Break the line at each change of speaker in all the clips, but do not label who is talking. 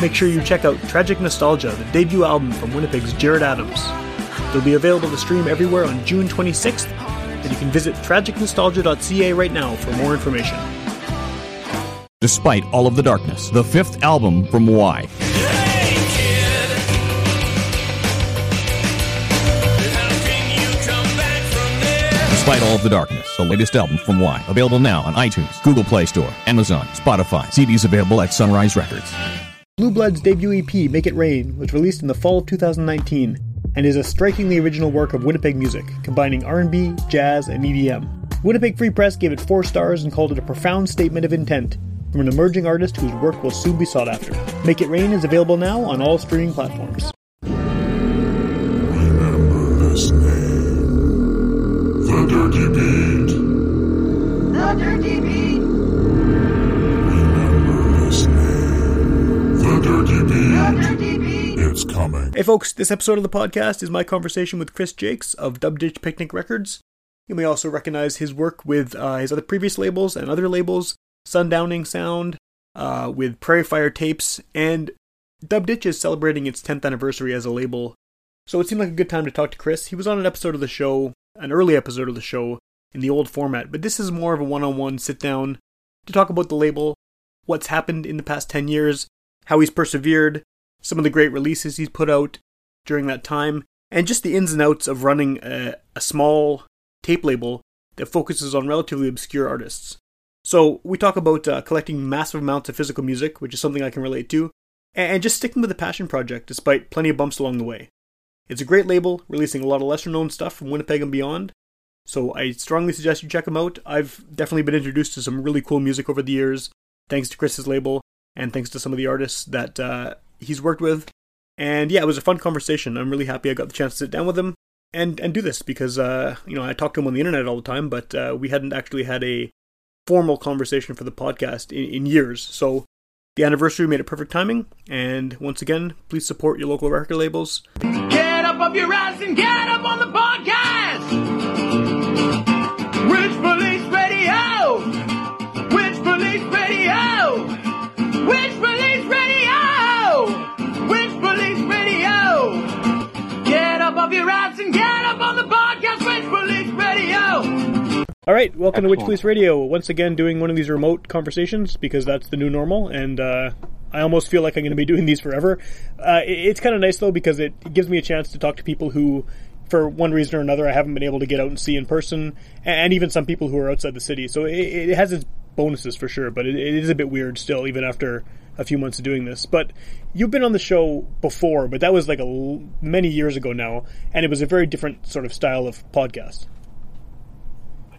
make sure you check out Tragic Nostalgia, the debut album from Winnipeg's Jared Adams. It'll be available to stream everywhere on June 26th, and you can visit tragicnostalgia.ca right now for more information.
Despite all of the darkness, the fifth album from Why. Despite all of the darkness, the latest album from Y. Available now on iTunes, Google Play Store, Amazon, Spotify. CDs available at Sunrise Records.
Blue Blood's debut EP, Make It Rain, was released in the fall of 2019 and is a strikingly original work of Winnipeg music, combining R&B, jazz, and EDM. Winnipeg Free Press gave it 4 stars and called it a profound statement of intent from an emerging artist whose work will soon be sought after. Make It Rain is available now on all streaming platforms.
Remember this name. The Dirty Beat.
The Dirty
It's coming.
Hey folks, this episode of the podcast is my conversation with Chris Jakes of Dub Ditch Picnic Records. You may also recognize his work with uh, his other previous labels and other labels, Sundowning Sound, uh, with Prairie Fire Tapes, and Dub Ditch is celebrating its 10th anniversary as a label. So it seemed like a good time to talk to Chris. He was on an episode of the show, an early episode of the show, in the old format, but this is more of a one on one sit down to talk about the label, what's happened in the past 10 years, how he's persevered, some of the great releases he's put out during that time, and just the ins and outs of running a, a small tape label that focuses on relatively obscure artists. So we talk about uh, collecting massive amounts of physical music, which is something I can relate to, and, just sticking with the passion project despite plenty of bumps along the way. It's a great label, releasing a lot of lesser known stuff from Winnipeg and beyond. So I strongly suggest you check them out. I've definitely been introduced to some really cool music over the years, thanks to Chris's label, and thanks to some of the artists that uh, he's worked with. And yeah, it was a fun conversation. I'm really happy I got the chance to sit down with him and and do this because uh, you know I talk to him on the internet all the time, but uh, we hadn't actually had a formal conversation for the podcast in, in years. So the anniversary made it perfect timing. And once again, please support your local record labels.
Get up off your ass and get up on the podcast.
All right, welcome to Witch Police Radio. Once again, doing one of these remote conversations because that's the new normal, and uh, I almost feel like I'm going to be doing these forever. Uh, it's kind of nice though because it gives me a chance to talk to people who, for one reason or another, I haven't been able to get out and see in person, and even some people who are outside the city. So it, it has its bonuses for sure, but it, it is a bit weird still, even after a few months of doing this. But you've been on the show before, but that was like a l- many years ago now, and it was a very different sort of style of podcast.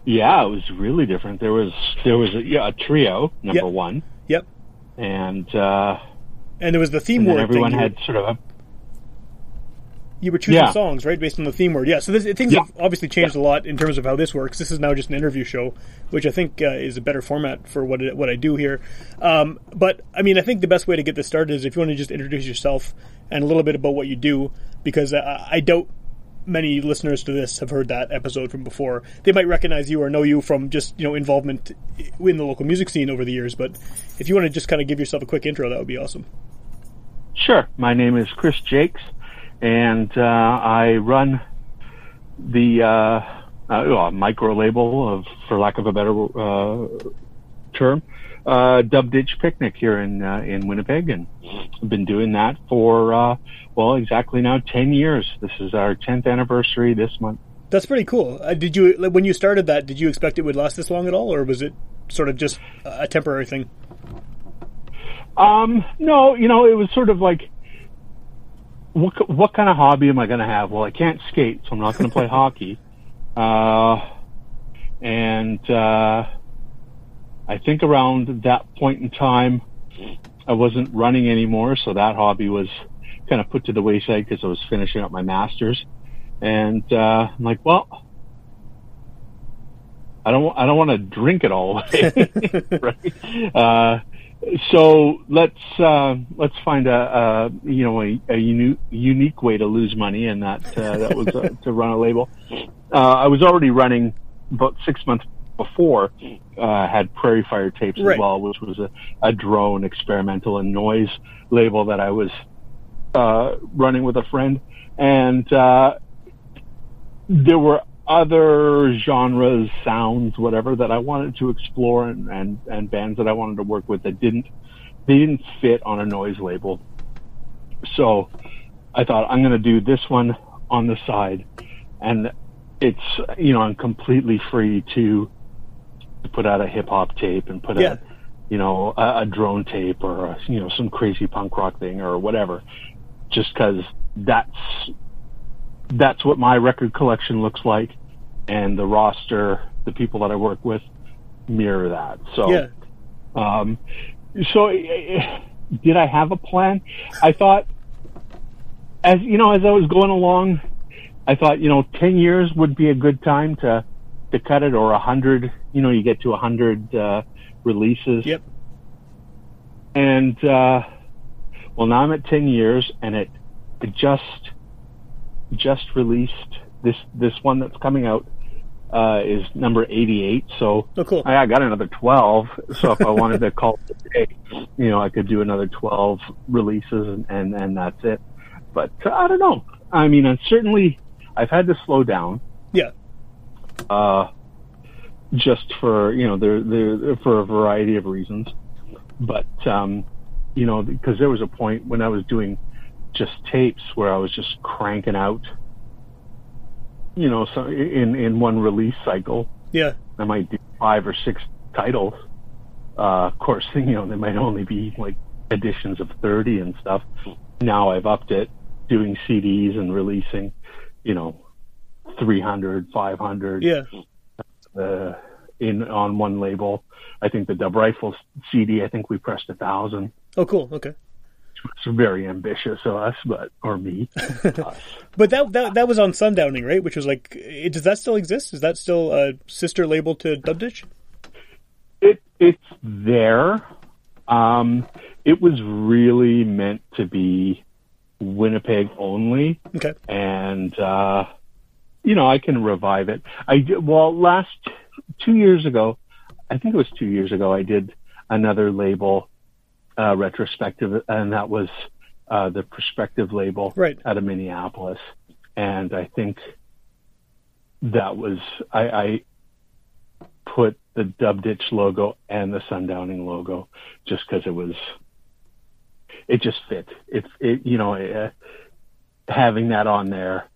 Yeah, it was really different. There was there was a, yeah, a trio number
Yep.
one,
Yep.
and uh,
And there was the theme word
everyone
thing.
had sort of a
you were choosing
Yeah.
songs right based on the theme word yeah so this, things
Yeah.
have obviously changed a lot in terms of how this works this is now just an interview show which i think uh, is a better format for what it, what i do here um, but i mean i think the best way to get this started is if you want to just introduce yourself and a little bit about what you do because uh, i doubt many listeners to this have heard that episode from before they might recognize you or know you from just you know involvement in the local music scene over the years but if you want to just kind of give yourself a quick intro that would be awesome
Sure. My name is Chris Jakes, and uh, I run the uh, uh, micro label of, for lack of a better uh, term, uh, Dub Ditch Picnic here in uh, in Winnipeg, and I've been doing that for uh, well, exactly now ten years. This is our tenth anniversary this month.
That's pretty cool. Uh, did you like, when you started that? Did you expect it would last this long at all, or was it sort of just a temporary thing?
Um, no, you know, it was sort of like, what what kind of hobby am I going to have? Well, I can't skate, so I'm not going to play hockey. Uh, and uh, I think around that point in time, I wasn't running anymore, so that hobby was kind of put to the wayside because I was finishing up my masters. And uh, I'm like, well, I don't, I don't want to drink it all away, right? Uh, so let's uh, let's find a, a you know a, a uni- unique way to lose money, and that uh, that was uh, to run a label. Uh, I was already running about six months before uh, had Prairie Fire tapes
Right.
as well, which was a, a drone experimental and noise label that I was uh, running with a friend, and uh, there were other genres, sounds, whatever that I wanted to explore, and, and and bands that I wanted to work with that didn't they didn't fit on a noise label. So I thought I'm going to do this one on the side, and it's you know I'm completely free to to put out a hip hop tape and put
Yeah.
out you know a, a drone tape or a, you know some crazy punk rock thing or whatever, just because that's that's what my record collection looks like, and the roster, the people that I work with, mirror that. So
Yeah.
um, so eh, did I have a plan? I thought, as you know, as I was going along, I thought, you know, ten years would be a good time to to cut it, or a hundred. You know, you get to a hundred uh, releases.
Yep.
And uh, well, now I'm at ten years, and it it just just released this this one that's coming out uh, is number 88. So
Oh, cool.
I, I got another 12. So if I wanted to call it a day, you know, I could do another 12 releases and, and, and that's it. But uh, I don't know. I mean, I certainly, I've had to slow down,
Yeah.
uh, just for, you know, there, there, for a variety of reasons. But, um, you know, because there was a point when I was doing just tapes where I was just cranking out, you know, so in, in one release cycle.
Yeah.
I might do five or six titles. Uh, of course, you know, they might only be like editions of 30 and stuff. Now I've upped it, doing CDs and releasing, you know, 300, 500
Yeah.
Uh, in on one label. I think the Dub Rifle CD, I think we pressed a thousand.
Oh, cool. Okay.
It's very ambitious of us, but or me.
But that that that was on Sundowning, right? Which was like, it, does that still exist? Is that still a sister label to Dubditch?
It it's there. Um, it was really meant to be Winnipeg only,
Okay.
and uh, you know I can revive it. I did, well last two years ago, I think it was two years ago. I did another label uh, retrospective, and that was uh, the Perspective label
Right.
out of Minneapolis, and I think that was I, I put the Dub Ditch logo and the Sundowning logo just because it was it just fit. It it you know uh, having that on there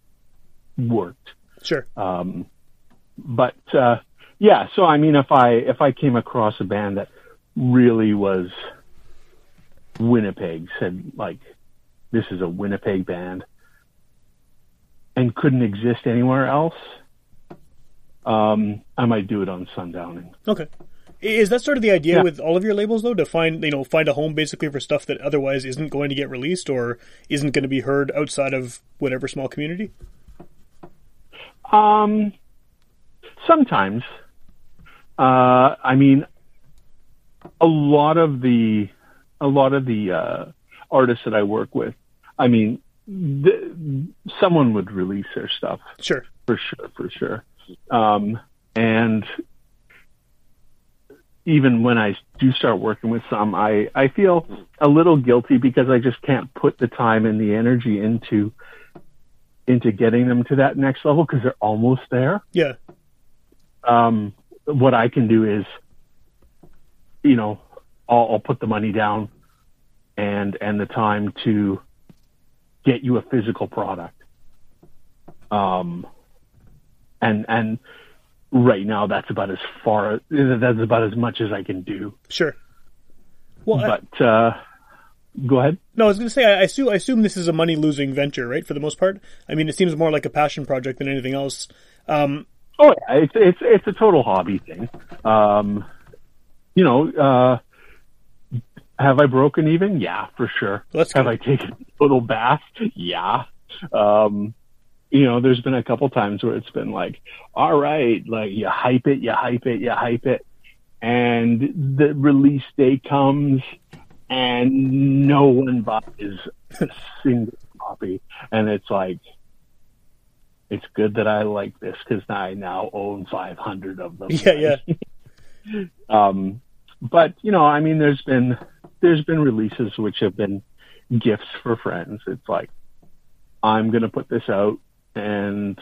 worked.
Sure.
Um, but uh, yeah, so I mean, if I if I came across a band that really was Winnipeg, said like this is a Winnipeg band, and couldn't exist anywhere else, um, I might do it on Sundowning.
Okay. Is that sort of the idea
Yeah.
with all of your labels, though, to find you know find a home basically for stuff that otherwise isn't going to get released or isn't going to be heard outside of whatever small community?
Um, sometimes. Uh, I mean, a lot of the, a lot of the, uh, artists that I work with, I mean, th- someone would release their stuff
Sure.
for sure, for sure. Um, and even when I do start working with some, I, I feel a little guilty because I just can't put the time and the energy into, into getting them to that next level because they're almost there.
Yeah.
Um, what I can do is, you know, I'll, I'll put the money down and, and the time to get you a physical product. Um, and, and right now that's about as far, that's about as much as I can do.
Sure. Well, I,
But, uh, go ahead.
no, I was going to say I I assume I assume this is a money losing venture, right? For the most part. I mean, it seems more like a passion project than anything else. Um,
Oh yeah, it's it's it's a total hobby thing. Um, you know, uh, have I broken even? Yeah, for sure.
That's
have. I taken a little bath? Yeah. Um, you know, there's been a couple times where it's been like, all right, like you hype it, you hype it, you hype it, and the release day comes, and no one buys a single copy, and it's like, it's good that I like this because I now own 500 of them.
Yeah, yeah.
um, but you know, I mean, there's been there's been releases which have been gifts for friends. It's like I'm gonna put this out, and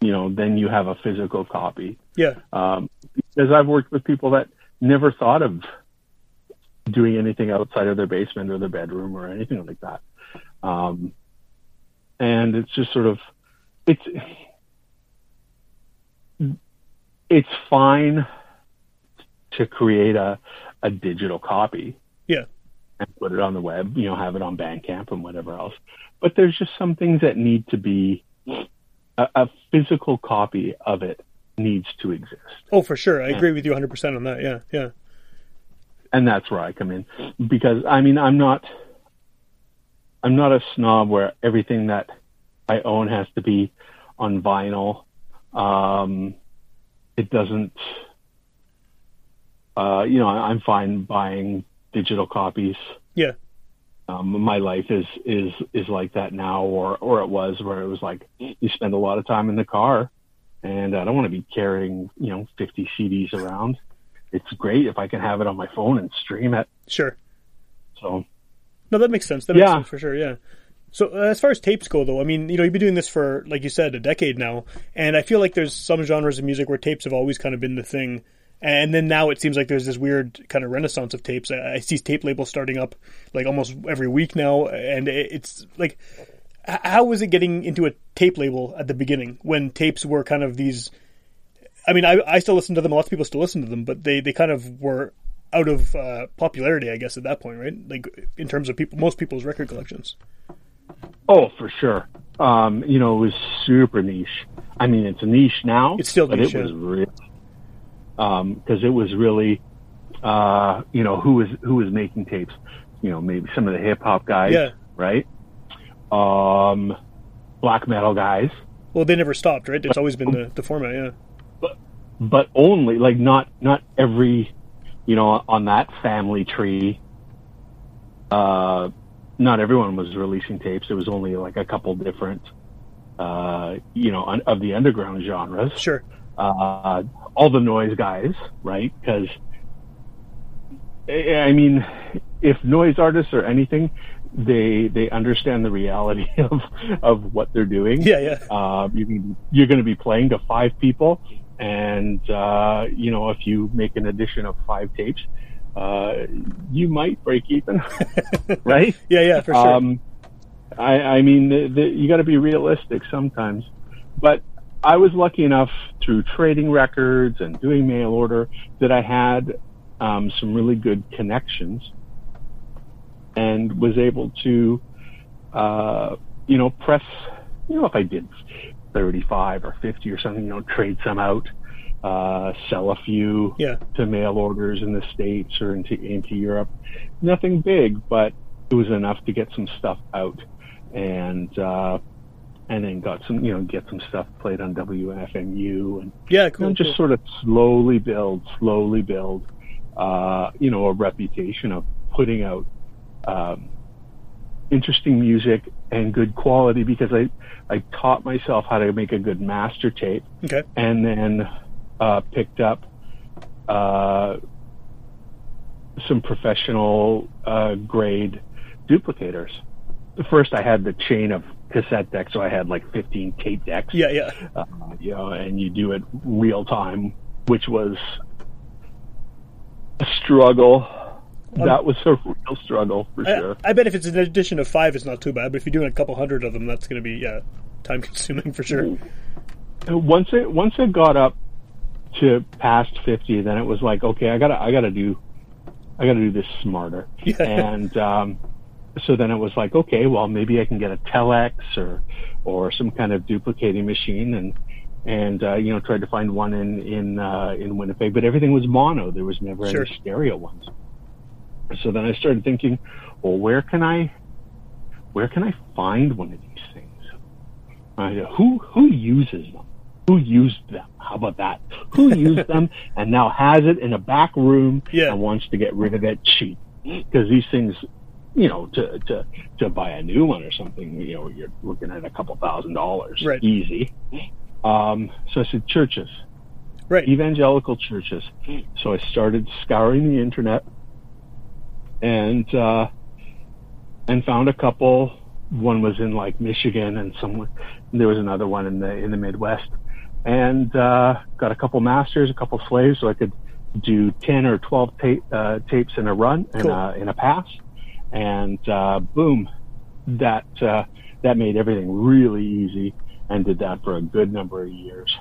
you know, then you have a physical copy.
Yeah.
Um, because I've worked with people that never thought of doing anything outside of their basement or their bedroom or anything like that. Um, and it's just sort of, it's, it's fine to create a, a digital copy.
Yeah.
And put it on the web, you know, have it on Bandcamp and whatever else. But there's just some things that need to be, a, a physical copy of it needs to exist.
Oh, for sure. I agree with you 100% on that. Yeah. Yeah.
And that's where I come in because I mean I'm not I'm not a snob where everything that I own has to be on vinyl. Um, it doesn't. Uh, you know, I'm fine buying digital copies.
Yeah.
Um, my life is is is like that now, or or it was where it was like you spend a lot of time in the car, and I don't want to be carrying you know 50 CDs around. It's great if I can have it on my phone and stream it.
Sure.
So
No, that makes sense. That makes
Yeah.
sense for sure. Yeah. So uh, as far as tapes go, though, I mean, you know, you've been doing this for, like you said, a decade now, and I feel like there's some genres of music where tapes have always kind of been the thing, and then now it seems like there's this weird kind of renaissance of tapes. I, I see tape labels starting up like almost every week now, and it- it's like, h- how was it getting into a tape label at the beginning when tapes were kind of these? I mean, I, I still listen to them. Lots of people still listen to them, but they, they kind of were out of uh, popularity, I guess, at that point, right? Like in terms of people, most people's record collections.
Oh, for sure. Um, you know, it was super niche. I mean, it's a niche now.
It's still
but
niche,
it was
yeah.
really, um, because it was really, uh, you know, who was who was making tapes? You know, maybe some of the hip hop guys,
Yeah.
right? Um, black metal guys,
Well, they never stopped, right? It's always been the, the format, yeah.
But only like not not every, you know, on that family tree. Uh, not everyone was releasing tapes. It was only like a couple different, uh, you know, un- of the underground genres.
Sure.
uh, all the noise guys, right? Because I mean, if noise artists or anything, they they understand the reality of of what they're doing.
Yeah, yeah.
Uh, you you're going to be playing to five people, and uh, you know if you make an addition of five tapes, uh, you might break even, right?
Yeah, yeah, for sure.
Um, I, I mean, the, the, you got to be realistic sometimes. But I was lucky enough through trading records and doing mail order that I had um, some really good connections and was able to, uh, you know, press, you know, if I did 35 or 50 or something, you know, trade some out, uh, sell a few
yeah.
to mail orders in the States or into, into Europe. Nothing big, but it was enough to get some stuff out and, uh, and then got some, you know, get some stuff played on WFMU and
Yeah,
you
cool.
know, just
cool.
sort of slowly build, slowly build, uh, you know, a reputation of putting out, um, interesting music and good quality because I, I taught myself how to make a good master tape
Okay.
and then uh, picked up uh, some professional uh, grade duplicators. First, I had the chain of cassette decks, so I had like 15 tape decks.
Yeah, yeah.
Uh, you know, and you do it real time, which was a struggle. That was a real struggle for
I,
sure.
I bet if it's an addition of five, it's not too bad. But if you're doing a couple hundred of them, that's going to be yeah, time consuming for sure.
once it once it got up to past 50 then it was like okay i gotta i gotta do i gotta do this smarter
Yeah.
and um so then it was like okay well maybe i can get a telex or or some kind of duplicating machine and and uh, you know tried to find one in in uh, in Winnipeg, but everything was mono. There was never
Sure.
any stereo ones. So then I started thinking, well, where can I, where can I find one of these things? I who who uses them? Who used them? How about that? Who used them and now has it in a back room
Yeah.
and wants to get rid of it cheap? Because these things you know, to, to, to buy a new one or something, you know, you're looking at a couple thousand dollars.
Right.
Easy. Um, so I said, churches,
Right.
evangelical churches. So I started scouring the internet and, uh, and found a couple. One was in like Michigan and some, there was another one in the, in the Midwest and, uh, got a couple masters, a couple slaves so I could do 10 or 12 tape, uh, tapes in a run and,
Cool.
uh, in a pass. And, uh, boom, that, uh, that made everything really easy and did that for a good number of years.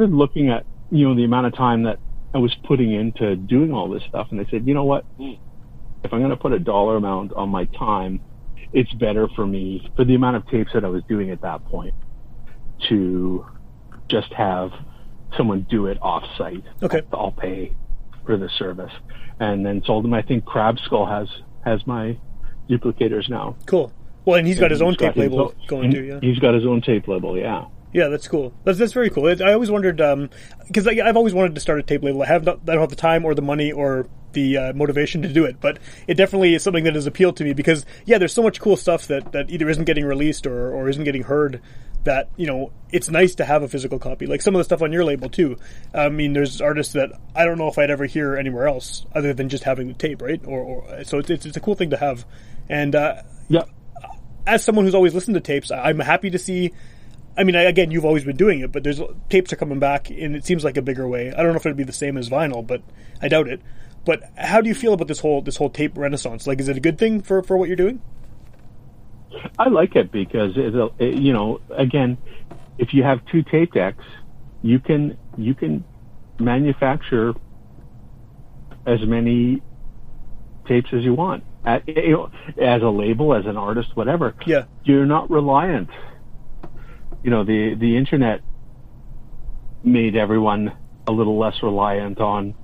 Started looking at you know the amount of time that I was putting into doing all this stuff, and I said, you know what? Hmm. If I'm going to put a dollar amount on my time, it's better for me for the amount of tapes that I was doing at that point to just have someone do it off site.
Okay.
I'll, pay for the service, and then sold them. I think Crab Skull has has my duplicators now.
Cool. Well, and he's got his own tape label
own-
going
and
too. Yeah.
He's got his own tape label. Yeah.
Yeah, that's cool. That's that's very cool. It, I always wondered because I I've always wanted to start a tape label. I have not, I don't have the time or the money or the uh, motivation to do it, but it definitely is something that has appealed to me because yeah, there's so much cool stuff that that either isn't getting released or or isn't getting heard. That you know, it's nice to have a physical copy. Like some of the stuff on your label too. I mean, there's artists that I don't know if I'd ever hear anywhere else other than just having the tape, right? Or, or so it's, it's it's a cool thing to have. And uh,
Yeah.
as someone who's always listened to tapes, I'm happy to see. I mean, again, you've always been doing it, but there's tapes are coming back, and it seems like a bigger way. I don't know if it'd be the same as vinyl, but I doubt it. But how do you feel about this whole this whole tape renaissance? Like, is it a good thing for for what you're doing?
I like it because it, it, you know, again, if you have two tape decks, you can you can manufacture as many tapes as you want. At, you know, as a label, as an artist, whatever.
Yeah,
You're not reliant. You know, the the internet made everyone a little less reliant on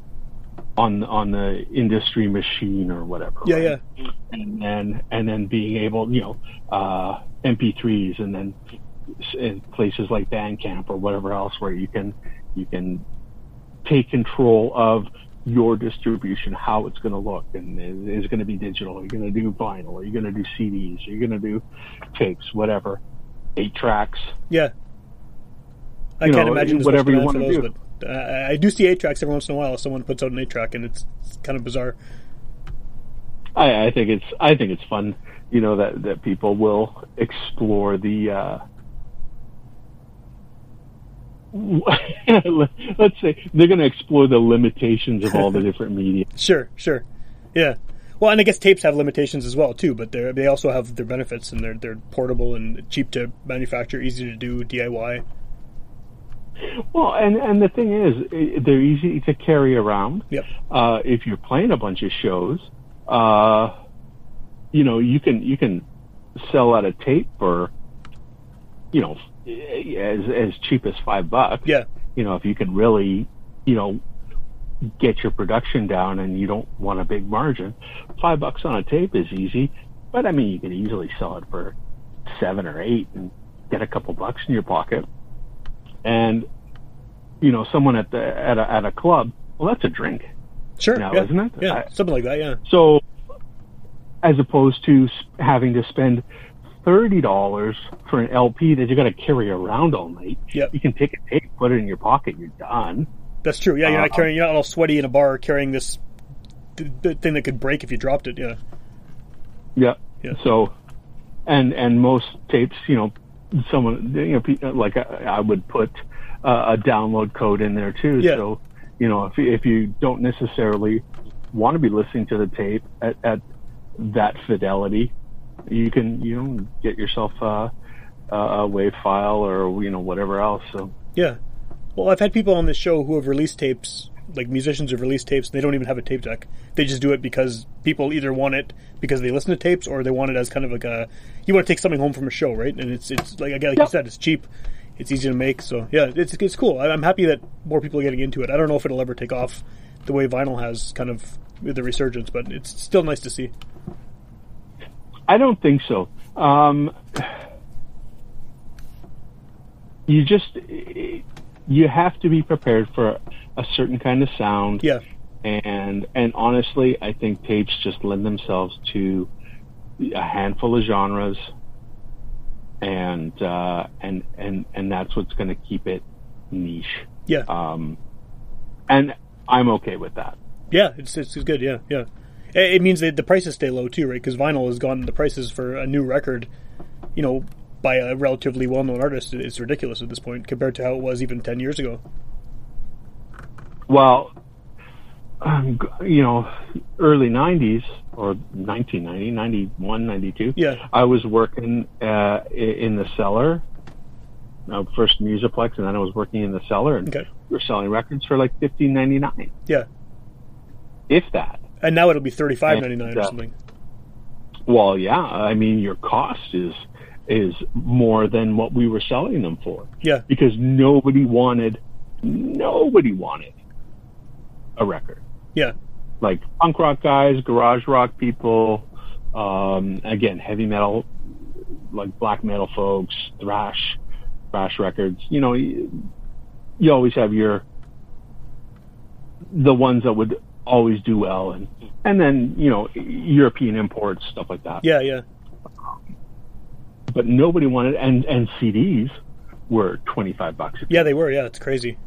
on on the industry machine or whatever.
yeah,
right?
yeah,
and then and then being able, you know, uh, MP3s, and then places like Bandcamp or whatever else, where you can you can take control of your distribution, how it's going to look, and is, is going to be digital? Are you going to do vinyl? Are you going to do CDs? Are you going to do tapes? Whatever, eight tracks.
yeah. I
You
can't
know,
imagine
whatever
much
you
for
wanna
those,
do.
but uh, I do see eight tracks every once in a while. If someone puts out an eight track, and it's, it's kind of bizarre.
I, I think it's I think it's fun, you know, that that people will explore the. Uh, let's say they're going to explore the limitations of all the different media.
Sure, sure, yeah. Well, and I guess tapes have limitations as well too, but they they also have their benefits, and they're they're portable and cheap to manufacture, easy to do DIY.
Well, and and the thing is, they're easy to carry around.
Yep.
Uh, if you're playing a bunch of shows, uh, you know, you can you can sell out a tape for, you know, as as cheap as five bucks.
Yeah,
you know, if you can really, you know, get your production down and you don't want a big margin, five bucks on a tape is easy. But I mean, you can easily sell it for seven or eight and get a couple bucks in your pocket. And, you know, someone at the at a at a club, well, that's a drink.
sure.
Now,
yeah.
isn't it?
Yeah,
I-
something like that. Yeah,
So, as opposed to having to spend thirty dollars for an LP that you got to carry around all night,
Yep.
you can take a tape, put it in your pocket, you're done.
That's true. Yeah, you're not
Uh,
carrying, you're not all sweaty in a bar carrying this th- th- thing that could break if you dropped it. Yeah,
Yeah.
Yeah.
So, and and most tapes, you know, someone you know, like I, I would put uh, a download code in there too.
Yeah.
So, you know, if you, if you don't necessarily want to be listening to the tape at, at that fidelity, you can you know get yourself uh, a, a wave file or you know whatever else. So.
yeah. Well, I've had people on this show who have released tapes, like musicians have released tapes. They don't even have a tape deck. They just do it because people either want it because they listen to tapes, or they want it as kind of like a you want to take something home from a show, right? And it's it's like again, like you said, it's cheap, it's easy to make. So yeah, it's it's cool. I'm happy that more people are getting into it. I don't know if it'll ever take off the way vinyl has, kind of the resurgence, but it's still nice to see.
I don't think so. Um, you just you have to be prepared for a certain kind of sound.
Yeah,
And and honestly, I think tapes just lend themselves to a handful of genres, and uh, and and and that's what's going to keep it niche.
yeah,
Um, and I'm okay with that.
yeah. It's it's, good. Yeah, yeah. It, it means that the prices stay low too, right? Because vinyl has gone the prices for a new record, you know, by a relatively well-known artist is ridiculous at this point compared to how it was even ten years ago.
Well, um, you know, early 90s or 1990, 91, 92.
Yeah.
I was working uh, in the cellar uh, first Musiplex, and then I was working in the cellar, and
Okay.
we were selling records for like fifteen ninety nine,
Yeah.
if that.
And now it'll be thirty five ninety nine or
uh,
something.
Well, yeah, I mean your cost is is more than what we were selling them for
Yeah.
because nobody wanted nobody wanted a record.
Yeah.
Like punk rock guys, garage rock people, um, again heavy metal, like black metal folks, thrash, thrash records. You know, you, you always have your the ones that would always do well, and and then you know European imports stuff like that.
Yeah. Yeah.
But nobody wanted, and and CDs were twenty five bucks. a
Yeah. They were. Yeah. It's crazy.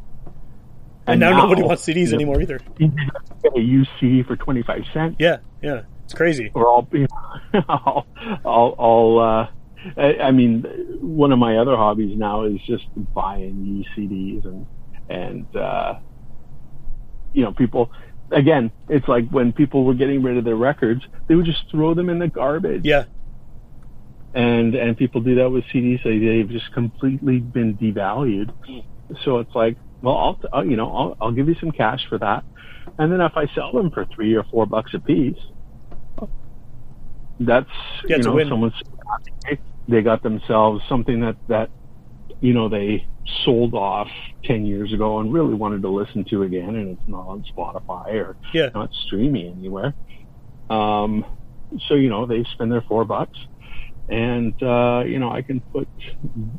And,
And
now,
now,
nobody wants CDs
you know,
anymore either.
You can get a used CD for twenty five cents.
Yeah. Yeah. It's crazy.
or I'll, you know, I'll, I'll, I'll uh, I, I mean, one of my other hobbies now is just buying used CDs and, and, uh, you know, people, again, it's like when people were getting rid of their records, they would just throw them in the garbage.
Yeah.
And, and people do that with CDs. So they've just completely been devalued. So it's like, well, I'll, I'll you know, I'll, I'll give you some cash for that. And then if I sell them for three or four bucks a piece, that's
Yeah,
you know someone's they got themselves something that that you know they sold off 10 years ago and really wanted to listen to again and it's not on Spotify or
Yeah.
not streaming anywhere um so you know they spend their 4 bucks and uh you know I can put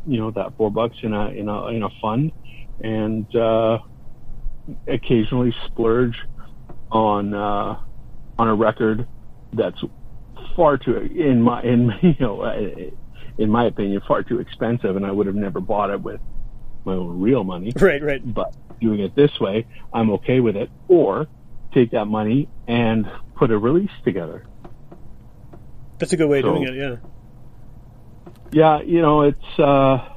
you know that 4 bucks in a in a in a fund and uh occasionally splurge on uh on a record that's far too in my in you know in my opinion far too expensive and I would have never bought it with my own real money
Right. Right.
but doing it this way I'm okay with it or take that money and put a release together
That's a good way of doing it. Yeah.
Yeah you know it's uh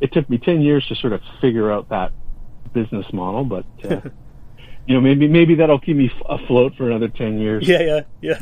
it took me 10 years to sort of figure out that business model but uh, you know maybe maybe that'll keep me afloat for another 10 years
Yeah. Yeah. Yeah.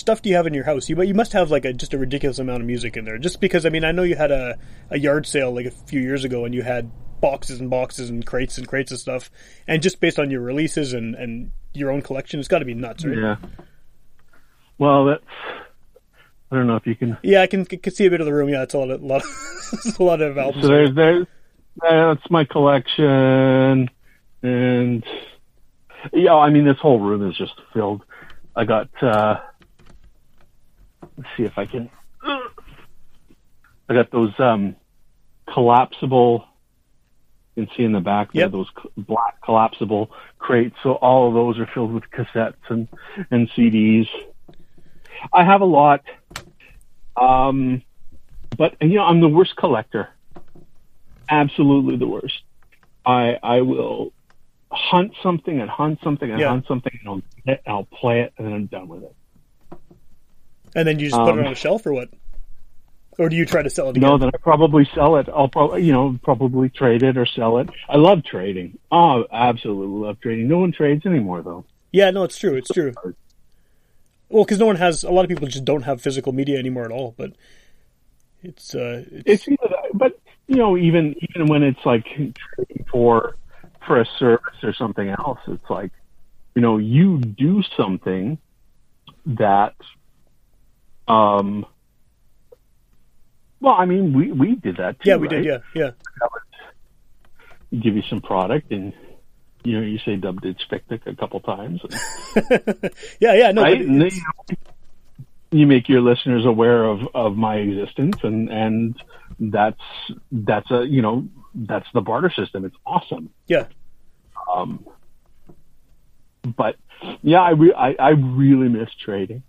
Stuff do you have in your house? You you must have like a just a ridiculous amount of music in there. Just because I mean I know you had a, a yard sale like a few years ago and you had boxes and boxes and crates and crates of stuff. And just based on your releases and, and your own collection, it's got to be nuts, right?
Yeah. Well, that's. I don't know if you can.
Yeah, I can, can see a bit of the room. Yeah, it's a lot of lot of, a lot of albums.
So there's there's that's my collection, and yeah, I mean this whole room is just filled. I got. uh Let's see if I can. I got those um collapsible. You can see in the back there
Yep.
those black collapsible crates. So all of those are filled with cassettes and and CDs. I have a lot. Um, but you know, I'm the worst collector. Absolutely the worst. I I will hunt something and hunt something and
Yeah.
hunt something and I'll, and I'll play it and then I'm done with it.
And then you just put it
um,
on a shelf or what? Or do you try to sell it again?
No, then I probably sell it. I'll probably, you know, probably trade it or sell it. I love trading. Oh, absolutely love trading. No one trades anymore, though.
Yeah, no, it's true. It's true. Well, because no one has. A lot of people just don't have physical media anymore at all. But it's uh, it's,
It's but you know, even even when it's like trading for for a service or something else, it's like, you know, you do something that, um, well, I mean, we we did that too.
yeah, we did. Yeah, yeah.
give you some product and you know you say Dub Ditch Picnic a couple times and,
Yeah, yeah. No,
right then, you, know, you make your listeners aware of of my existence and and that's that's a you know that's the barter system it's awesome
yeah,
um but yeah i re- I, I really miss trading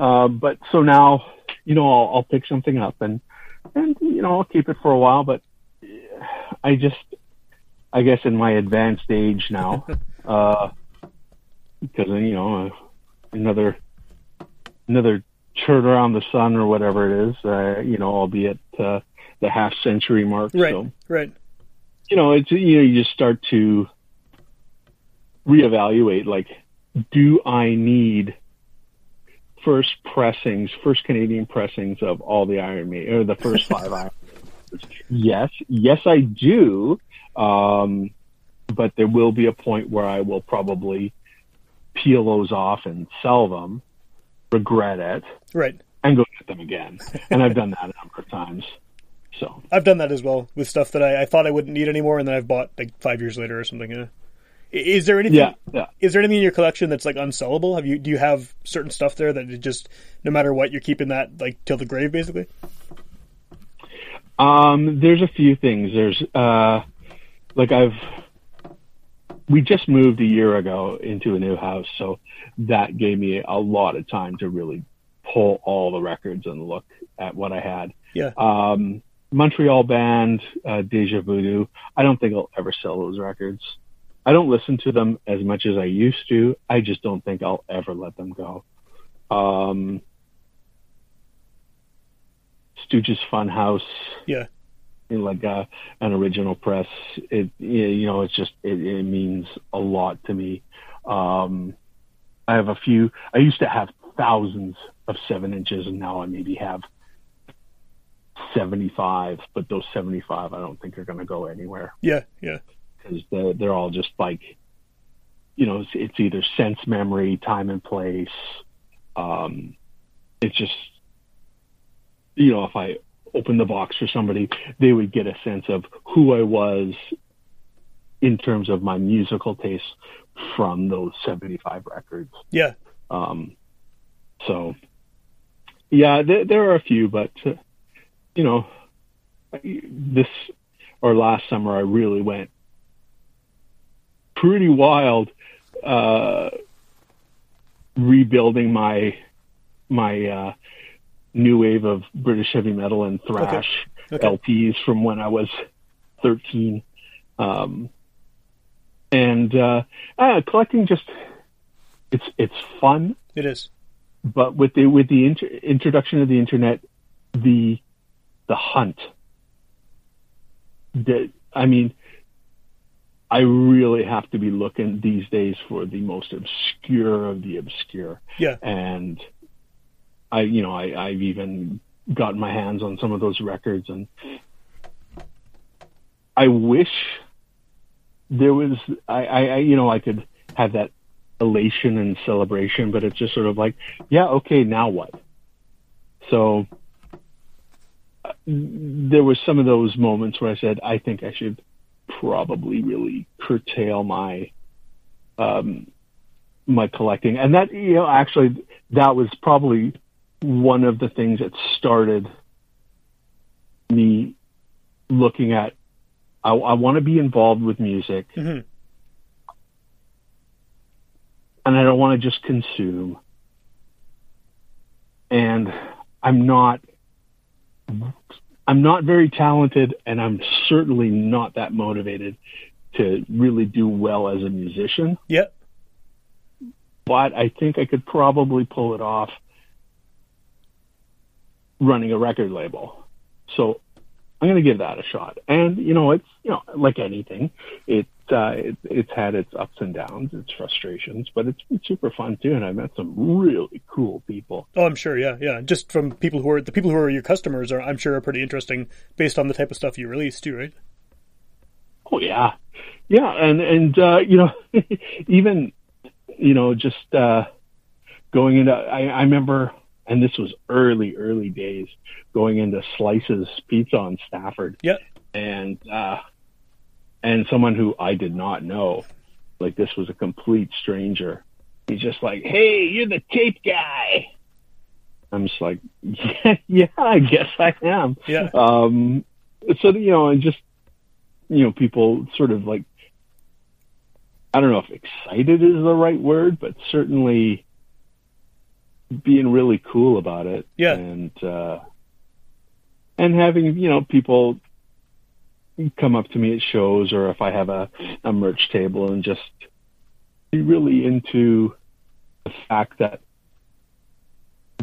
uh, but so now you know I'll, I'll pick something up and and you know I'll keep it for a while but I just I guess in my advanced age now uh because you know uh, another another turn around the sun or whatever it is uh, you know I'll be at uh, the half century mark
right,
so
right.
you know, it's you know, you just start to reevaluate like, do I need first pressings, first Canadian pressings of all the Iron Maiden or the first five Iron? Yes, yes, I do. Um, but there will be a point where I will probably peel those off and sell them, regret it,
Right.
and go get them again. And I've done that a number of times. So
I've done that as well with stuff that I, I thought I wouldn't need anymore, and then I've bought like five years later or something. Yeah. Is there anything?
yeah, yeah.
Is there anything in your collection that's like unsellable? Have you do you have certain stuff there that just no matter what you're keeping that like till the grave basically?
Um, there's a few things. There's uh, like I've we just moved a year ago into a new house, so that gave me a lot of time to really pull all the records and look at what I had.
Yeah.
Um, Montreal band, uh, Deja Voodoo. I don't think I'll ever sell those records. I don't listen to them as much as I used to. I just don't think I'll ever let them go. Um, Stooges Funhouse
Yeah.
like uh, an original press. It you know it's just it, it means a lot to me. Um, I have a few. I used to have thousands of seven inches, and now I maybe have seventy five. But those seventy five, I don't think are going to go anywhere
Yeah. Yeah.
Because they're, they're all just like you know it's, it's either sense memory, time and place. Um, it's just you know if I open the box for somebody, they would get a sense of who I was in terms of my musical taste from those 75 records.
Yeah.
Um, so, yeah, there, there are a few, but uh, you know, this or last summer I really went pretty wild, uh, rebuilding my my uh, new wave of British heavy metal and thrash
Okay.
LPs from when I was 13. Um, and uh, uh, collecting just it's it's fun
It is.
but with the with the inter- introduction of the internet, the the hunt. The, I mean, I really have to be looking these days for the most obscure of the obscure,
Yeah.
and I, you know, I, I've even gotten my hands on some of those records, and I wish there was, I, I, you know, I could have that elation and celebration, but it's just sort of like, yeah, okay, now what? So uh, there was some of those moments where I said, I think I should probably really curtail my um, my collecting, and that you know actually that was probably one of the things that started me looking at. I, I want to be involved with music,
Mhm.
and I don't want to just consume. And I'm not I'm not very talented and I'm certainly not that motivated to really do well as a musician,
Yeah.
but I think I could probably pull it off running a record label. So I'm going to give that a shot. And you know, it's you know, like anything, it, uh, it it's had its ups and downs, its frustrations, but it's been super fun too. And I met some really cool people.
Oh, I'm sure. Yeah, yeah. Just from people who are the people who are your customers are, I'm sure, are pretty interesting based on the type of stuff you release too, right?
Oh yeah, yeah, and and uh, you know, even you know, just uh, going into. I, I remember, and this was early, early days, going into Slices Pizza on Stafford.
Yeah.
and uh, and someone who I did not know, like this was a complete stranger. He's just like, "Hey, you're the tape guy." I'm just like, "Yeah, yeah, I guess I am."
Yeah.
Um, so you know, and just you know, people sort of like, I don't know if excited is the right word, but certainly being really cool about it.
Yeah.
and uh, and having you know people come up to me at shows or if I have a, a merch table and just be really into the fact that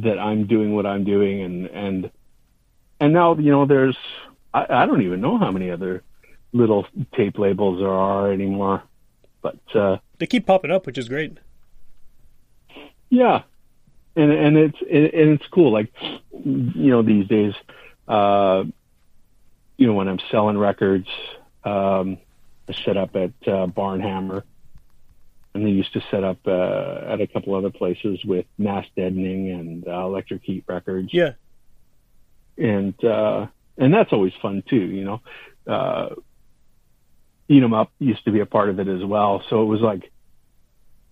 that I'm doing what I'm doing and and and now you know there's I, I don't even know how many other little tape labels there are anymore but uh
They keep popping up, which is great.
yeah and and it's and it's cool. Like you know these days uh you know when i'm selling records um i set up at uh, barnhammer. And they used to set up uh at a couple other places with mass deadening and uh, electric heat records.
Yeah,
and uh and that's always fun too you know. Uh eat 'em up used to be a part of it as well. So it was like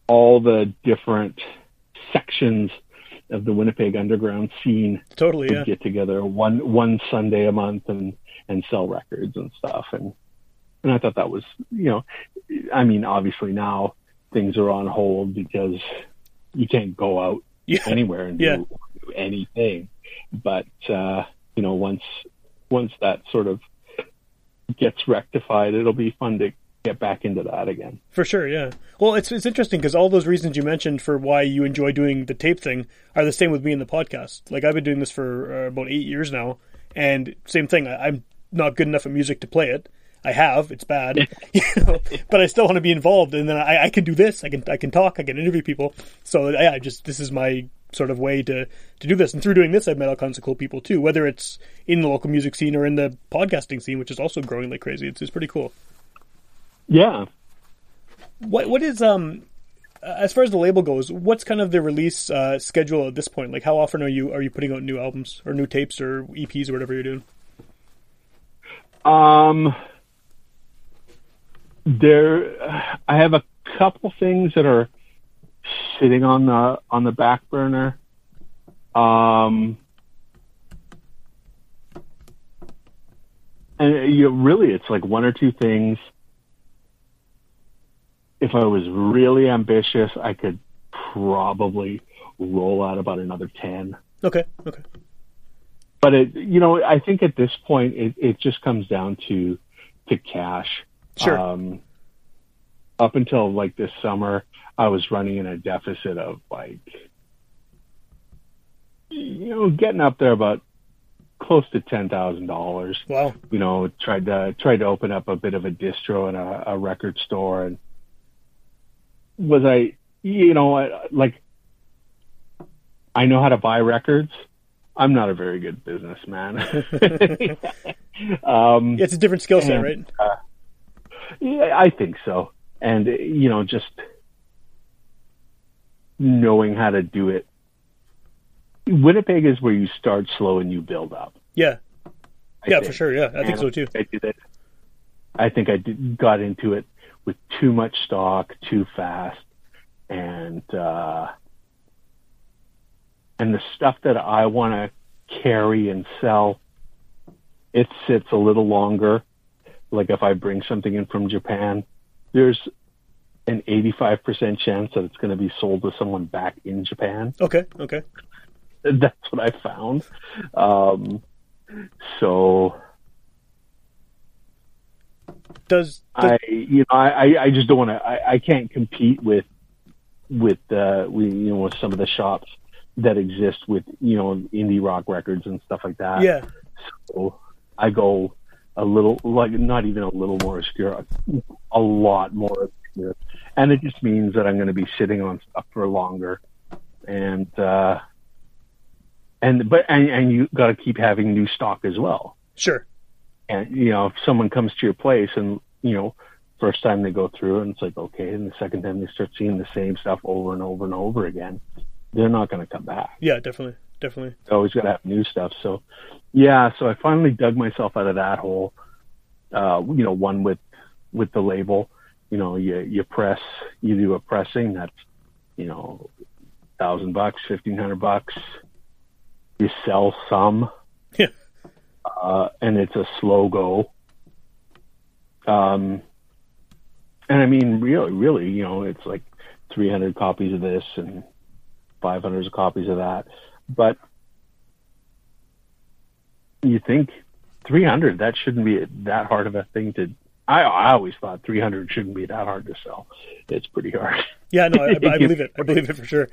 all the different sections of the winnipeg underground scene
totally. Yeah,
get together one one sunday a month and and sell records and stuff and and i thought that was you know i mean obviously now things are on hold because you can't go out
yeah,
anywhere and
Yeah.
do, do anything. But uh, you know, once once that sort of gets rectified, it'll be fun to get back into that again.
for sure. Yeah. Well, it's it's interesting because all those reasons you mentioned for why you enjoy doing the tape thing are the same with me in the podcast. Like I've been doing this for uh, about eight years now, and same thing. I, I'm not good enough at music to play it. I have. It's bad, you know, but I still want to be involved. And then I, I can do this. I can I can talk. I can interview people. So yeah, I just this is my sort of way to to do this. And through doing this, I've met all kinds of cool people too. Whether it's in the local music scene or in the podcasting scene, which is also growing like crazy. It's it's pretty cool.
Yeah.
What what is um as far as the label goes, what's kind of the release uh, schedule at this point? Like, how often are you are you putting out new albums or new tapes or EPs or whatever you're doing?
Um, there, I have a couple things that are sitting on the on the back burner. Um, and you really, it's like one or two things. If I was really ambitious, I could probably roll out about another ten.
Okay, okay,
but it you know i think at this point it, it just comes down to to cash.
Sure.
um up until like this summer i was running in a deficit of like you know getting up there about close to ten thousand dollars.
Wow,
you know tried to tried to open up a bit of a distro and a, a record store and was i you know like i know how to buy records i'm not a very good businessman um
it's a different skill set, right?
uh, yeah i think so and you know just knowing how to do it winnipeg is where you start slow and you build up
Yeah,
I
yeah,
think.
for sure. Yeah, I think so too.
I did it. I think I did, got into it with too much stock, too fast, and uh, and the stuff that I want to carry and sell, it sits a little longer. Like if I bring something in from Japan, there's an 85% chance that it's going to be sold to someone back in Japan.
Okay, okay,
That's what I found. Um, so
does, does
I, you know, I, I- just don't want to. I, I can't compete with, with, uh, we, you know, with some of the shops that exist with, you know, indie rock records and stuff like that.
yeah,
So, I go a little, like not even a little more obscure, a lot more obscure, and it just means that I'm going to be sitting on stuff for longer, and uh, and but and, and you got to keep having new stock as well.
Sure.
And you know, if someone comes to your place and you know, first time they go through and it's like okay, and the second time they start seeing the same stuff over and over and over again, they're not going to come back.
Yeah, definitely, definitely.
always got to have new stuff. So, yeah, so I finally dug myself out of that hole. Uh, you know, one with with the label. You know, you you press, you do a pressing that's, you know, thousand bucks, fifteen hundred bucks. You sell some,
Yeah.
Uh, and it's a slow go. Um, and I mean, really, really, you know, it's like 300 copies of this and 500 copies of that. But you think 300, that shouldn't be that hard of a thing to. I, I always thought 300 shouldn't be that hard to sell. It's pretty hard.
Yeah, no, I, I believe it. I believe it for sure.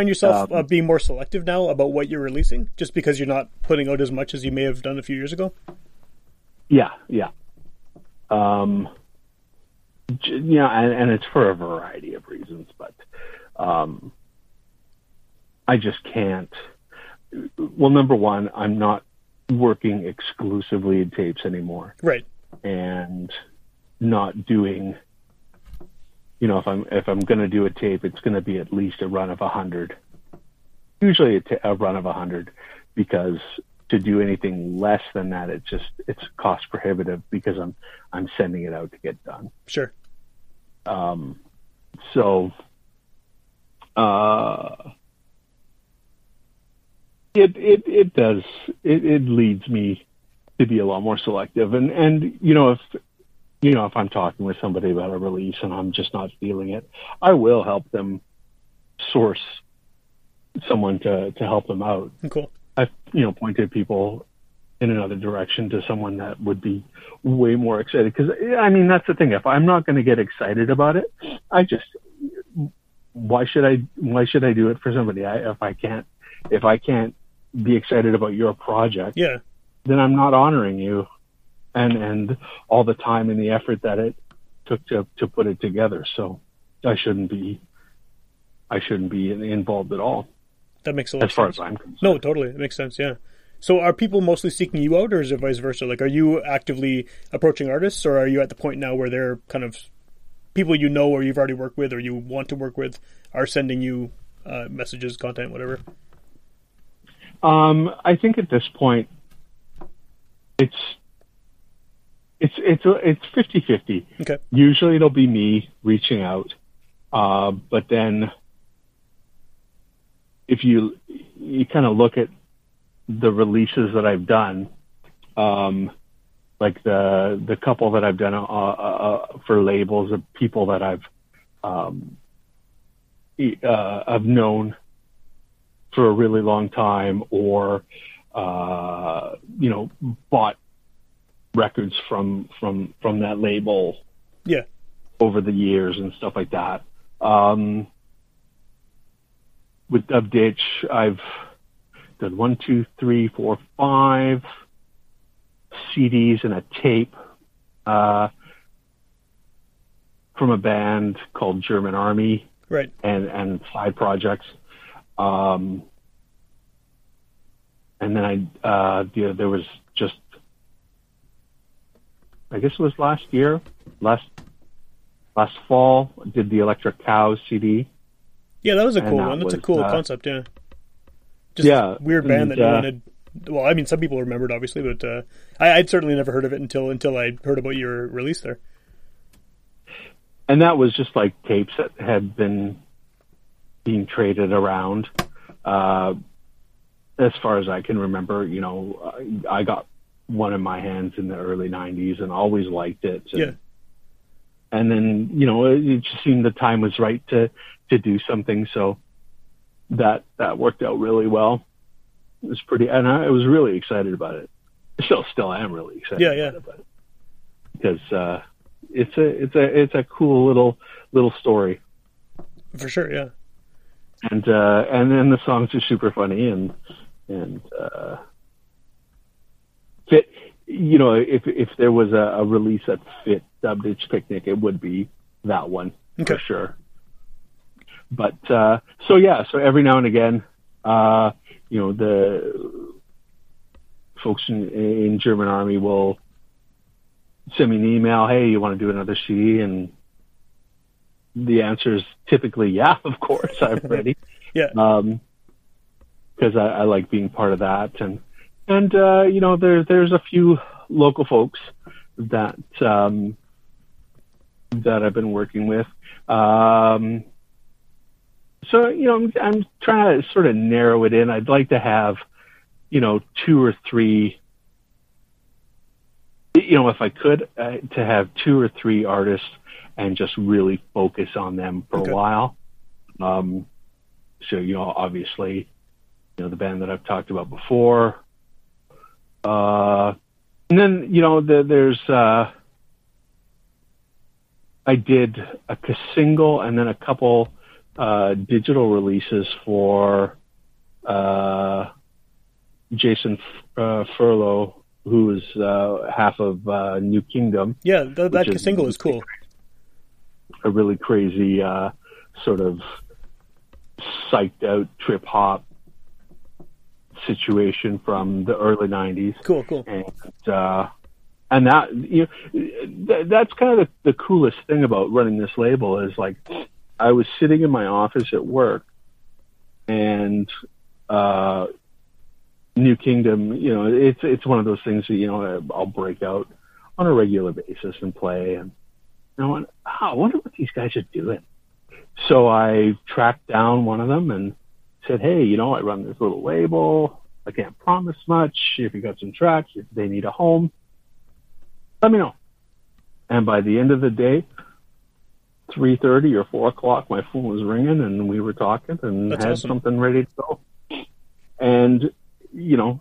Find yourself
Um,
uh, being more selective now about what you're releasing, just because you're not putting out as much as you may have done a few years ago?
Yeah, yeah. Um, yeah, and, and it's for a variety of reasons, but um, I just can't. Well, number one, I'm not working exclusively in tapes anymore,
Right.
and not doing. You know, if I'm if I'm going to do a tape, it's going to be at least a run of a hundred. Usually, a, a run of a hundred, because to do anything less than that, it's just it's cost prohibitive because I'm I'm sending it out to get done.
Sure.
Um, so, uh, it it it does it, it leads me to be a lot more selective, and and you know if you know if I'm talking with somebody about a release and I'm just not feeling it, I will help them source someone to to help them out.
Cool.
I've you know pointed people in another direction to someone that would be way more excited because I mean that's the thing. If I'm not going to get excited about it, I just why should I why should I do it for somebody? I, if I can't if I can't be excited about your project,
Yeah.
then I'm not honoring you and and all the time and the effort that it took to to put it together. So I shouldn't be I shouldn't be involved at all
That makes a lot
as
of
far
sense.
as I'm concerned.
No, totally. It makes sense. Yeah.
So are people mostly seeking you out, or is it vice versa? Like, are you actively approaching artists, or are you at the point now where they're kind of people you know or you've already worked with or you want to work with are sending you uh, messages, content, whatever?
Um, I think at this point, it's it's it's it's fifty fifty.
Okay.
Usually it'll be me reaching out, uh, but then if you you kind of look at the releases that I've done, um, like the the couple that I've done uh, uh, for labels of people that I've um, uh, I've known for a really long time, or uh, you know, bought records from from from that label
Yeah.
over the years and stuff like that. Um, with Dub Ditch, I've done one, two, three, four, five CDs and a tape uh, from a band called German Army
Right.
and and side projects. Um, and then I uh, the, there was I guess it was last year, last last fall, did the Electric Cows CD.
Yeah, that was a cool
that
one. That's a cool
uh,
concept. Yeah. Just
Yeah,
weird band that
and,
no
uh,
one had. Well, I mean, some people remembered obviously, but uh, I, I'd certainly never heard of it until until I heard about your release there.
and that was just like tapes that had been being traded around. Uh, as far as I can remember, you know, I got one in my hands in the early '90s and always liked it. And,
Yeah.
and then you know, it, it just seemed the time was right to to do something. So that that worked out really well. It was pretty, and I was really excited about it. Still, still I am really excited.
Yeah, yeah.
About it because uh, it's a it's a it's a cool little little story,
For sure. Yeah.
and uh, and then the songs are super funny and and uh, fit. You know, if if there was a, a release that fit Dub Ditch Picnic, it would be that one
Okay.
for sure. But uh, so yeah, so every now and again, uh, you know, the folks in, in German Army will send me an email. Hey, you want to do another CD? And the answer is typically, yeah, of course, I'm ready.
Yeah.
Um, because I, I like being part of that, and and uh, you know, there there's a few local folks that um, that I've been working with. Um, so you know, I'm, I'm trying to sort of narrow it in. I'd like to have, you know, two or three. You know, if I could, uh, to have two or three artists and just really focus on them for
Okay.
a while. Um, so you know, obviously, you know, the band that I've talked about before. Uh, and then you know, the, there's uh, I did a single and then a couple uh, digital releases for uh, Jason uh, Furlow, who is uh, half of uh, New Kingdom,
Yeah. That, that
is-
single is cool.
a really crazy uh, sort of psyched out trip hop situation from the early 90s
Cool. Cool.
and uh, and that you know th- that's kind of the, the coolest thing about running this label is like I was sitting in my office at work and uh, New Kingdom, you know, it's it's one of those things that you know I'll break out on a regular basis and play and you know, and, oh, I wonder what these guys are doing. So I tracked down one of them and said, "Hey, you know, I run this little label. I can't promise much. If you got some tracks, if they need a home, let me know." And by the end of the day, three thirty or four o'clock, my phone was ringing, and we were talking, and
That's
had
awesome.
something ready to go. And you know,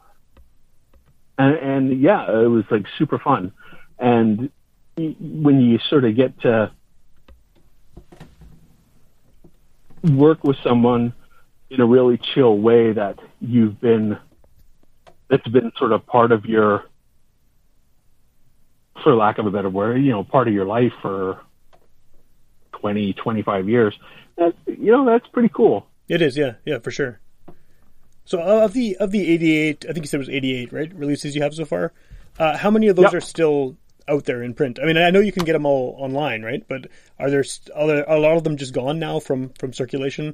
and and yeah, it was like super fun. And when you sort of get to work with someone in a really chill way that you've been that's been sort of part of your for lack of a better word you know part of your life for 20 25 years that you know that's pretty cool
It is. Yeah. Yeah. For sure. So of the of the 88, I think you said it was 88, right? Releases you have so far. Uh, how many of those
Yep.
are still out there in print? I mean, I know you can get them all online, right? But are there st- are there a lot of them just gone now from from circulation?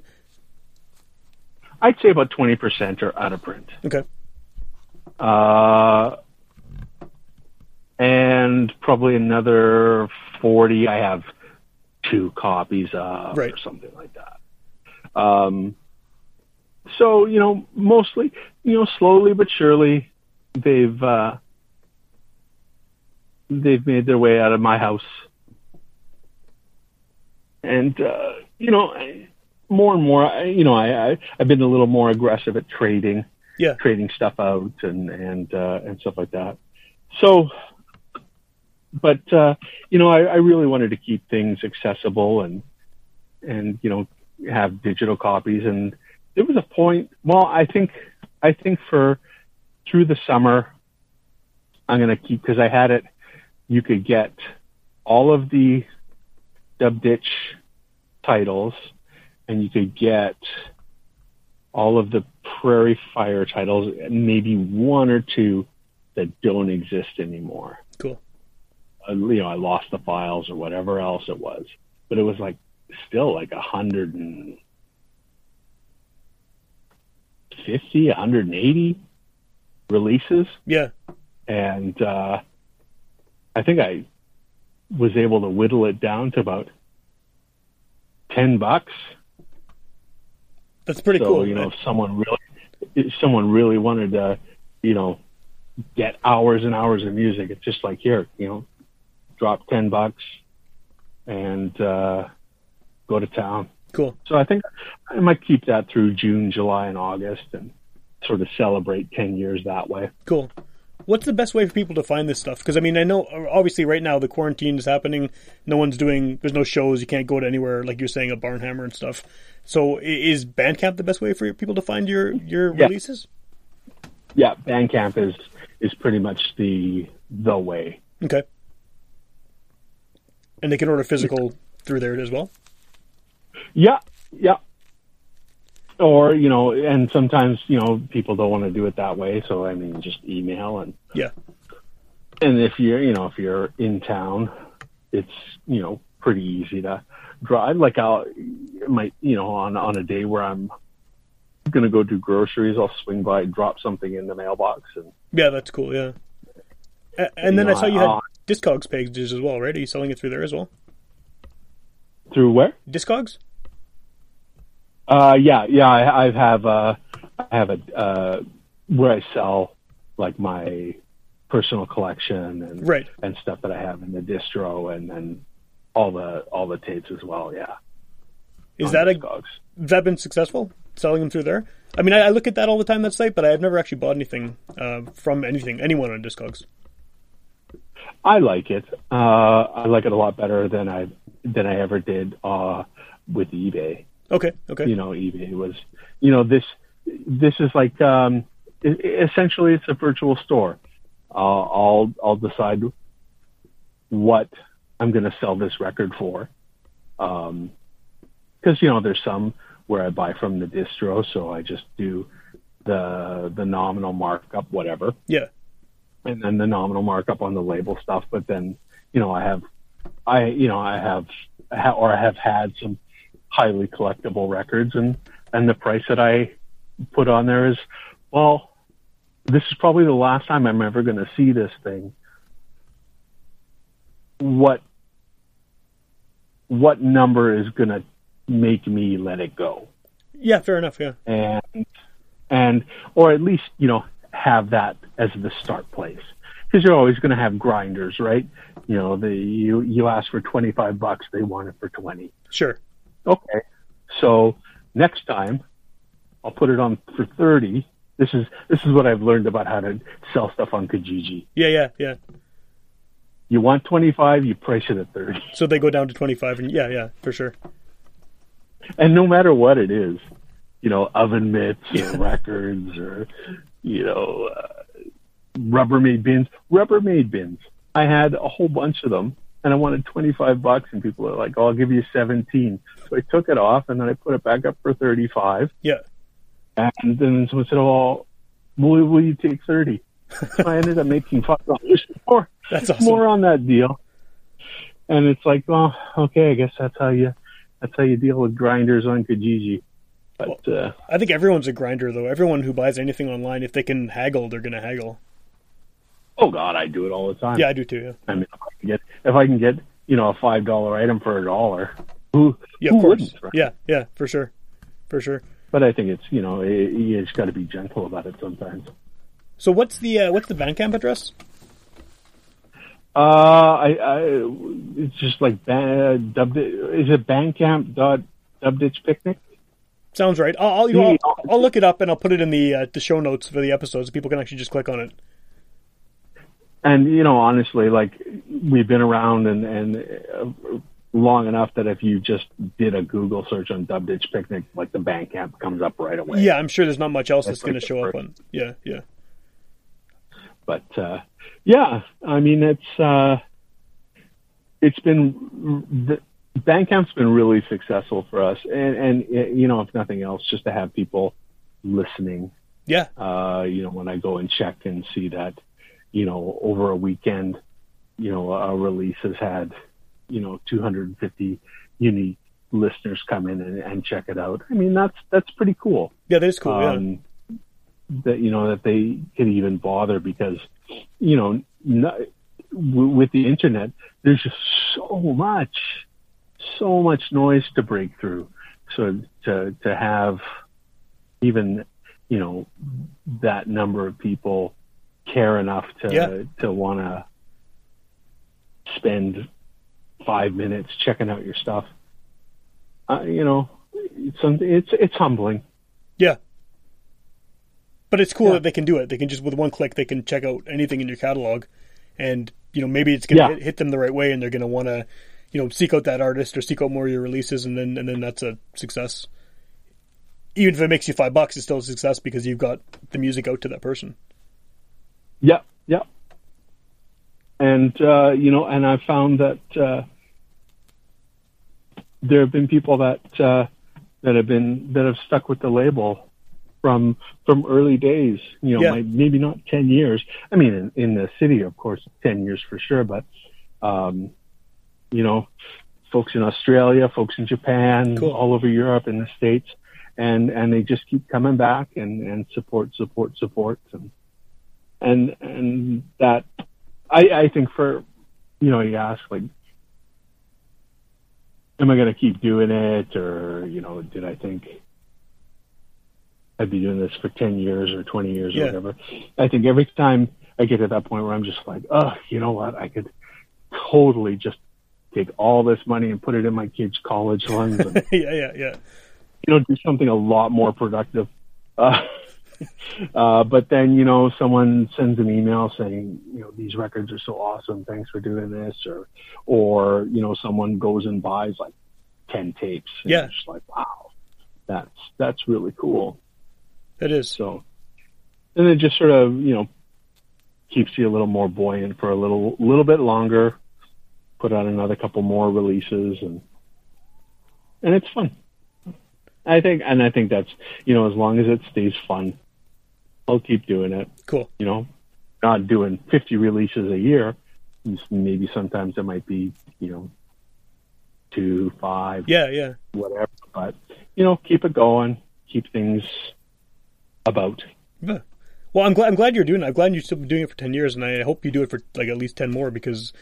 I'd say about 20% are out of print.
Okay.
Uh, and probably another 40 I have two copies of
Right.
or something like that. Um, so, you know, mostly, you know, slowly but surely they've, uh, they've made their way out of my house. And, uh, you know, I- more and more, you know, I, I, I've been a little more aggressive at trading
Yeah.
trading stuff out and and uh, and stuff like that. So, but uh, you know, I, I really wanted to keep things accessible and and you know have digital copies. And there was a point. Well, I think I think for through the summer, I'm gonna keep because I had it. You could get all of the Dub Ditch titles, and you could get all of the Prairie Fire titles, and maybe one or two that don't exist anymore.
Cool.
Uh, you know, I lost the files or whatever else it was, but it was like still like a hundred and fifty, a hundred and eighty releases,
Yeah.
and uh, I think I was able to whittle it down to about ten bucks.
That's pretty
so
cool.
you know, if someone really, if someone really wanted to, you know, get hours and hours of music, it's just like here, you know, drop ten bucks and uh, go to town.
Cool.
So I think I might keep that through June, July, and August, and sort of celebrate ten years that way.
Cool. What's the best way for people to find this stuff? Because I mean, I know obviously right now the quarantine is happening. No one's doing. There's no shows. You can't go to anywhere like you're saying a Barnhammer and stuff. So is Bandcamp the best way for people to find your your
Yeah.
releases?
Yeah, Bandcamp is is pretty much the the way.
Okay. And they can order physical through there as well.
Yeah, yeah. Or you know, and sometimes you know people don't want to do it that way, so I mean, just email and
Yeah.
and if you're you know if you're in town, it's you know pretty easy to drive. Like I'll might you know on on a day where I'm gonna go do groceries, I'll swing by, drop something in the mailbox, and
Yeah, that's cool. Yeah. And then
You
I saw you had
I'll- uh,
Discogs pages as well, right? Are you selling it through there as well?
through where?
Discogs?
Uh, yeah, yeah. I, I have uh, I have a uh, where I sell like my personal collection and
Right.
and stuff that I have in the distro, and then all the all the tapes as well. Yeah.
Is that a
Discogs.
has that been successful selling them through there? I mean, I, I look at that all the time that site, but I've never actually bought anything uh, from anything anyone on Discogs.
I like it. Uh, I like it a lot better than I than I ever did uh, with eBay.
Okay, okay,
You know, eBay was, you know, this this is like um, e- essentially it's a virtual store. Uh, I'll I'll decide what I'm going to sell this record for, because you know there's some where I buy from the distro, so I just do the the nominal markup, whatever
yeah,
and then the nominal markup on the label stuff. But then, you know, I have, I, you know, I have, or I have had some highly collectible records and, and the price that I put on there is, well, this is probably the last time I'm ever going to see this thing. What, what number is going to make me let it go?
yeah. Fair enough. Yeah,
and and or at least you know have that as the start place because you're always going to have grinders right you know the you you ask for 25 bucks they want it for 20
sure.
Okay so next time i'll put it on for 30 this is this is what i've learned about how to sell stuff on kijiji
Yeah, yeah, yeah.
you want 25 you price it at 30
So they go down to twenty five, and yeah, yeah, for sure.
and no matter what it is, you know, oven mitts or records or, you know, uh, Rubbermaid bins. Rubbermaid bins. I had a whole bunch of them and I wanted 25 bucks and people are like, oh, I'll give you 17. So I took it off and then I put it back up for 35
Yeah,
And then someone said, "Oh, will, will you take 30? So I ended up making five dollars more,
That's awesome.
more on that deal. And it's like, well, okay, I guess that's how you that's how you deal with grinders on Kijiji. But uh,
I think everyone's a grinder though. Everyone who buys anything online, if they can haggle, they're gonna haggle.
Oh god, I do it all the time.
Yeah, I do too. Yeah,
I mean, if I can get if I can get you know a five dollar item for a dollar, who
yeah,
who
of course.
wouldn't? Right?
Yeah, yeah, for sure, for sure.
But I think it's you know it, you just got to be gentle about it sometimes.
So what's the uh, what's the Bandcamp address?
Uh, I, I it's just like dub. Is it Bandcamp dot Dubditch Picnic?
Sounds right. I'll I'll, you know, I'll I'll look it up and I'll put it in the uh, the show notes for the episodes. So people can actually just click on it.
And you know, honestly, like we've been around and and uh, long enough that if you just did a Google search on Dubditch Picnic, like the Bandcamp comes up right away.
Yeah, I'm sure there's not much else that's,
That's
going to
like
show up
first-
on. Yeah, yeah.
but uh, yeah, I mean it's uh, it's been the Bandcamp's been really successful for us, and and uh, you know if nothing else, just to have people listening.
Yeah,
Uh, you know when I go and check and see that, you know over a weekend, you know a release has had, you know 250 unique listeners come in and, and check it out. I mean that's that's pretty cool
yeah, that is cool. yeah.
um, that you know that they could even bother because you know no, w- with the internet there's just so much so much noise to break through so to to have even you know that number of people care enough to
Yeah.
to want to spend five minutes checking out your stuff uh, you know it's it's it's humbling
Yeah. But it's cool
Yeah.
that they can do it. They can just with one click they can check out anything in your catalog, and you know maybe it's gonna
Yeah.
hit, hit them the right way, and they're gonna want to, you know, seek out that artist or seek out more of your releases, and then and then that's a success. Even if it makes you five bucks, it's still a success because you've got the music out to that person.
Yeah, yeah. And uh, you know, and I found that uh, there have been people that uh, that have been that have stuck with the label from from early days. You know,
Yeah.
maybe not ten years. I mean, in, in the city, of course, ten years for sure. But um, you know, folks in Australia, folks in Japan,
Cool.
all over Europe, and the states, and and they just keep coming back and and support, support, support, and and and that I I think for you know you ask like am I going to keep doing it or you know did I think I'd be doing this for 10 years or 20 years
Yeah.
or whatever I think every time I get to that point where I'm just like oh you know what I could totally just take all this money and put it in my kids college funds and
yeah, yeah, yeah.
you know, do something a lot more productive. Uh, uh, but then, you know, someone sends an email saying, you know, these records are so awesome. Thanks for doing this. Or, or, you know, someone goes and buys like 10 tapes.
Yeah.
just like, wow, that's, that's really cool.
It is.
So, and it just sort of, you know, keeps you a little more buoyant for a little, little bit longer, put out another couple more releases and, and it's fun. I think, and I think that's, you know, as long as it stays fun, I'll keep doing it.
Cool.
You know, not doing 50 releases a year. Maybe sometimes it might be, you know, two, five,
Yeah, yeah.
whatever. But, you know, keep it going, keep things about.
Yeah. Well, I'm glad. I'm glad you're doing. it. I'm glad you're still been doing it for ten years, and I hope you do it for like at least ten more because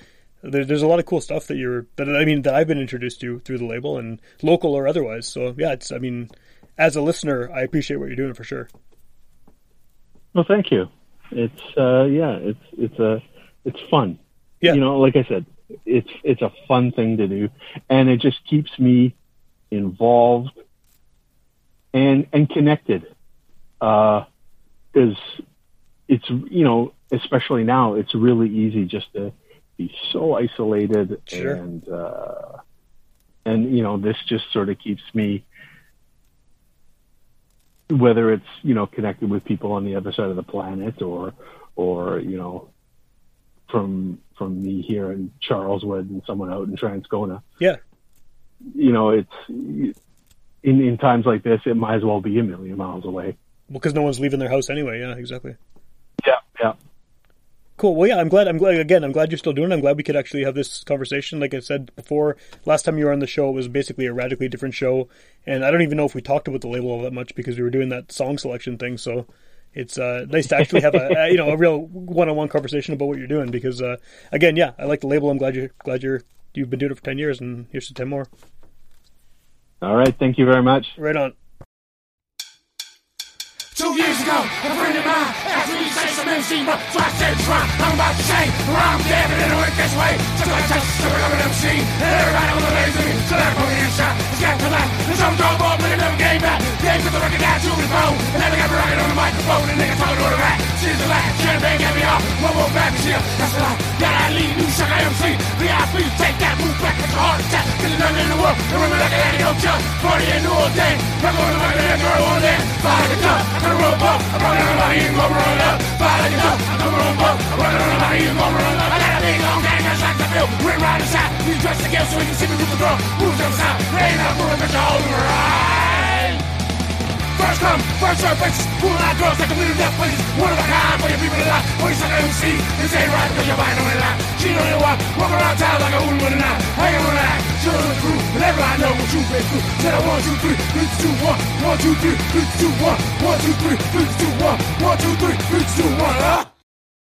there, there's a lot of cool stuff that you're that I mean that I've been introduced to through the label and local or otherwise. So yeah, it's. I mean, as a listener, I appreciate what you're doing for sure.
Well, thank you. It's uh, yeah, it's it's a it's fun.
Yeah.
You know, like I said, it's it's a fun thing to do, and it just keeps me involved and and connected. Because it's you know, especially now, it's really easy just to be so isolated
Sure.
and uh, and you know, this just sort of keeps me whether it's you know connected with people on the other side of the planet or or you know from from me here in Charleswood and someone out in Transcona.
Yeah.
You know, it's in in times like this, it might as well be a million miles away.
Well, because no one's leaving their house anyway. Yeah, exactly.
Yeah, yeah.
Cool. Well, yeah, I'm glad. I'm glad. Again, I'm glad you're still doing it. I'm glad we could actually have this conversation. Like I said before, last time you were on the show, it was basically a radically different show, and I don't even know if we talked about the label all that much because we were doing that song selection thing. So it's uh, nice to actually have a, a you know a real one-on-one conversation about what you're doing because uh, again, yeah, I like the label. I'm glad you're glad you're you've been doing it for ten years, and here's to ten more.
All right. Thank you very much.
Right on.
Two years ago, a friend of mine MC. So I said, try. I'm about to say, I'm dead, but work this way. Just like Texas, so I'm an MC. And everybody was me. So that put me in shot. It's got to laugh. And some dog ball, but it never came back. Gave with the record down to his phone. And then I got me rocking on the microphone. And niggas talking to the back. She's the last. Champagne got me off. One more back here. That's a lie. Gotta leave. New sucker MC. VIP. Take that move back with your heart attack. Cause nothing in the world. And remember like a hope jump. Party in New Orleans. Rock on the mic and that girl on there. Fire the cup. I can roll up. On my heels. Gonna roll up. Fire I can roll up. I'm running on my heels. Gonna up. I got a big long gang. Just like the. We're right inside. We dress girl so we can see me with the girl. Move to the side. Ain't not moving, but you're right. First come, first serve bitches. Cool out girls a million death places. One of a kind for your people to lie. Boy, you suck MC. This ain't right you're buying on it lie. Cheat on your wife. Walk around town like a woman with a knife. Hanging on the act. Chill on the crew. And everybody know what you've been through. Said I one, two, three, three, two, one. One, two, three, three, two, one. One, two, three, three, two, one. One, two, three, three, two, one. Huh?